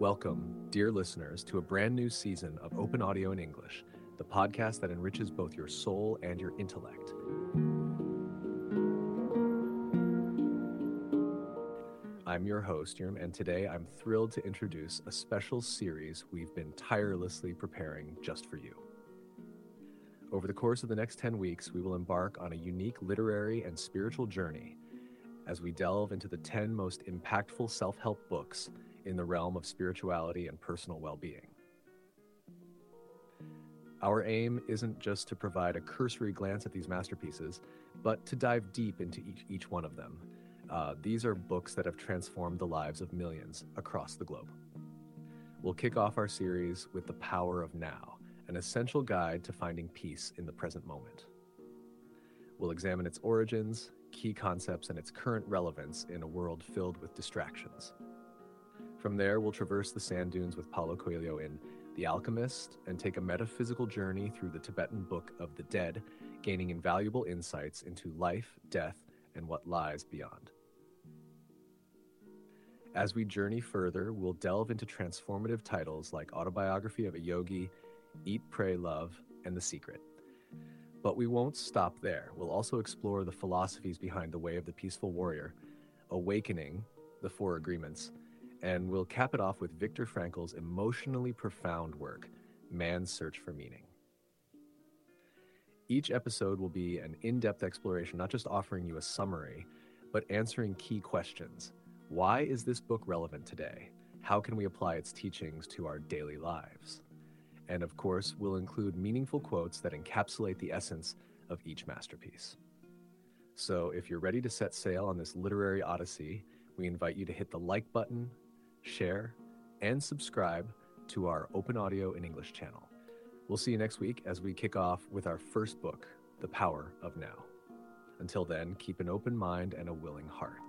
Welcome, dear listeners, to a brand new season of Open Audio in English, the podcast that enriches both your soul and your intellect. I'm your host, Yerm, and today I'm thrilled to introduce a special series we've been tirelessly preparing just for you. Over the course of the next 10 weeks, we will embark on a unique literary and spiritual journey as we delve into the 10 most impactful self help books in the realm of spirituality and personal well being. Our aim isn't just to provide a cursory glance at these masterpieces, but to dive deep into each, each one of them. Uh, these are books that have transformed the lives of millions across the globe. We'll kick off our series with The Power of Now, an essential guide to finding peace in the present moment. We'll examine its origins, key concepts, and its current relevance in a world filled with distractions. From there, we'll traverse the sand dunes with Paulo Coelho in The Alchemist and take a metaphysical journey through the Tibetan Book of the Dead, gaining invaluable insights into life, death, and what lies beyond. As we journey further, we'll delve into transformative titles like Autobiography of a Yogi Eat, Pray, Love, and The Secret. But we won't stop there. We'll also explore the philosophies behind the way of the peaceful warrior, Awakening, the Four Agreements, and we'll cap it off with Viktor Frankl's emotionally profound work, Man's Search for Meaning. Each episode will be an in depth exploration, not just offering you a summary, but answering key questions. Why is this book relevant today? How can we apply its teachings to our daily lives? and of course, we'll include meaningful quotes that encapsulate the essence of each masterpiece. So, if you're ready to set sail on this literary odyssey, we invite you to hit the like button, share, and subscribe to our Open Audio in English channel. We'll see you next week as we kick off with our first book, The Power of Now. Until then, keep an open mind and a willing heart.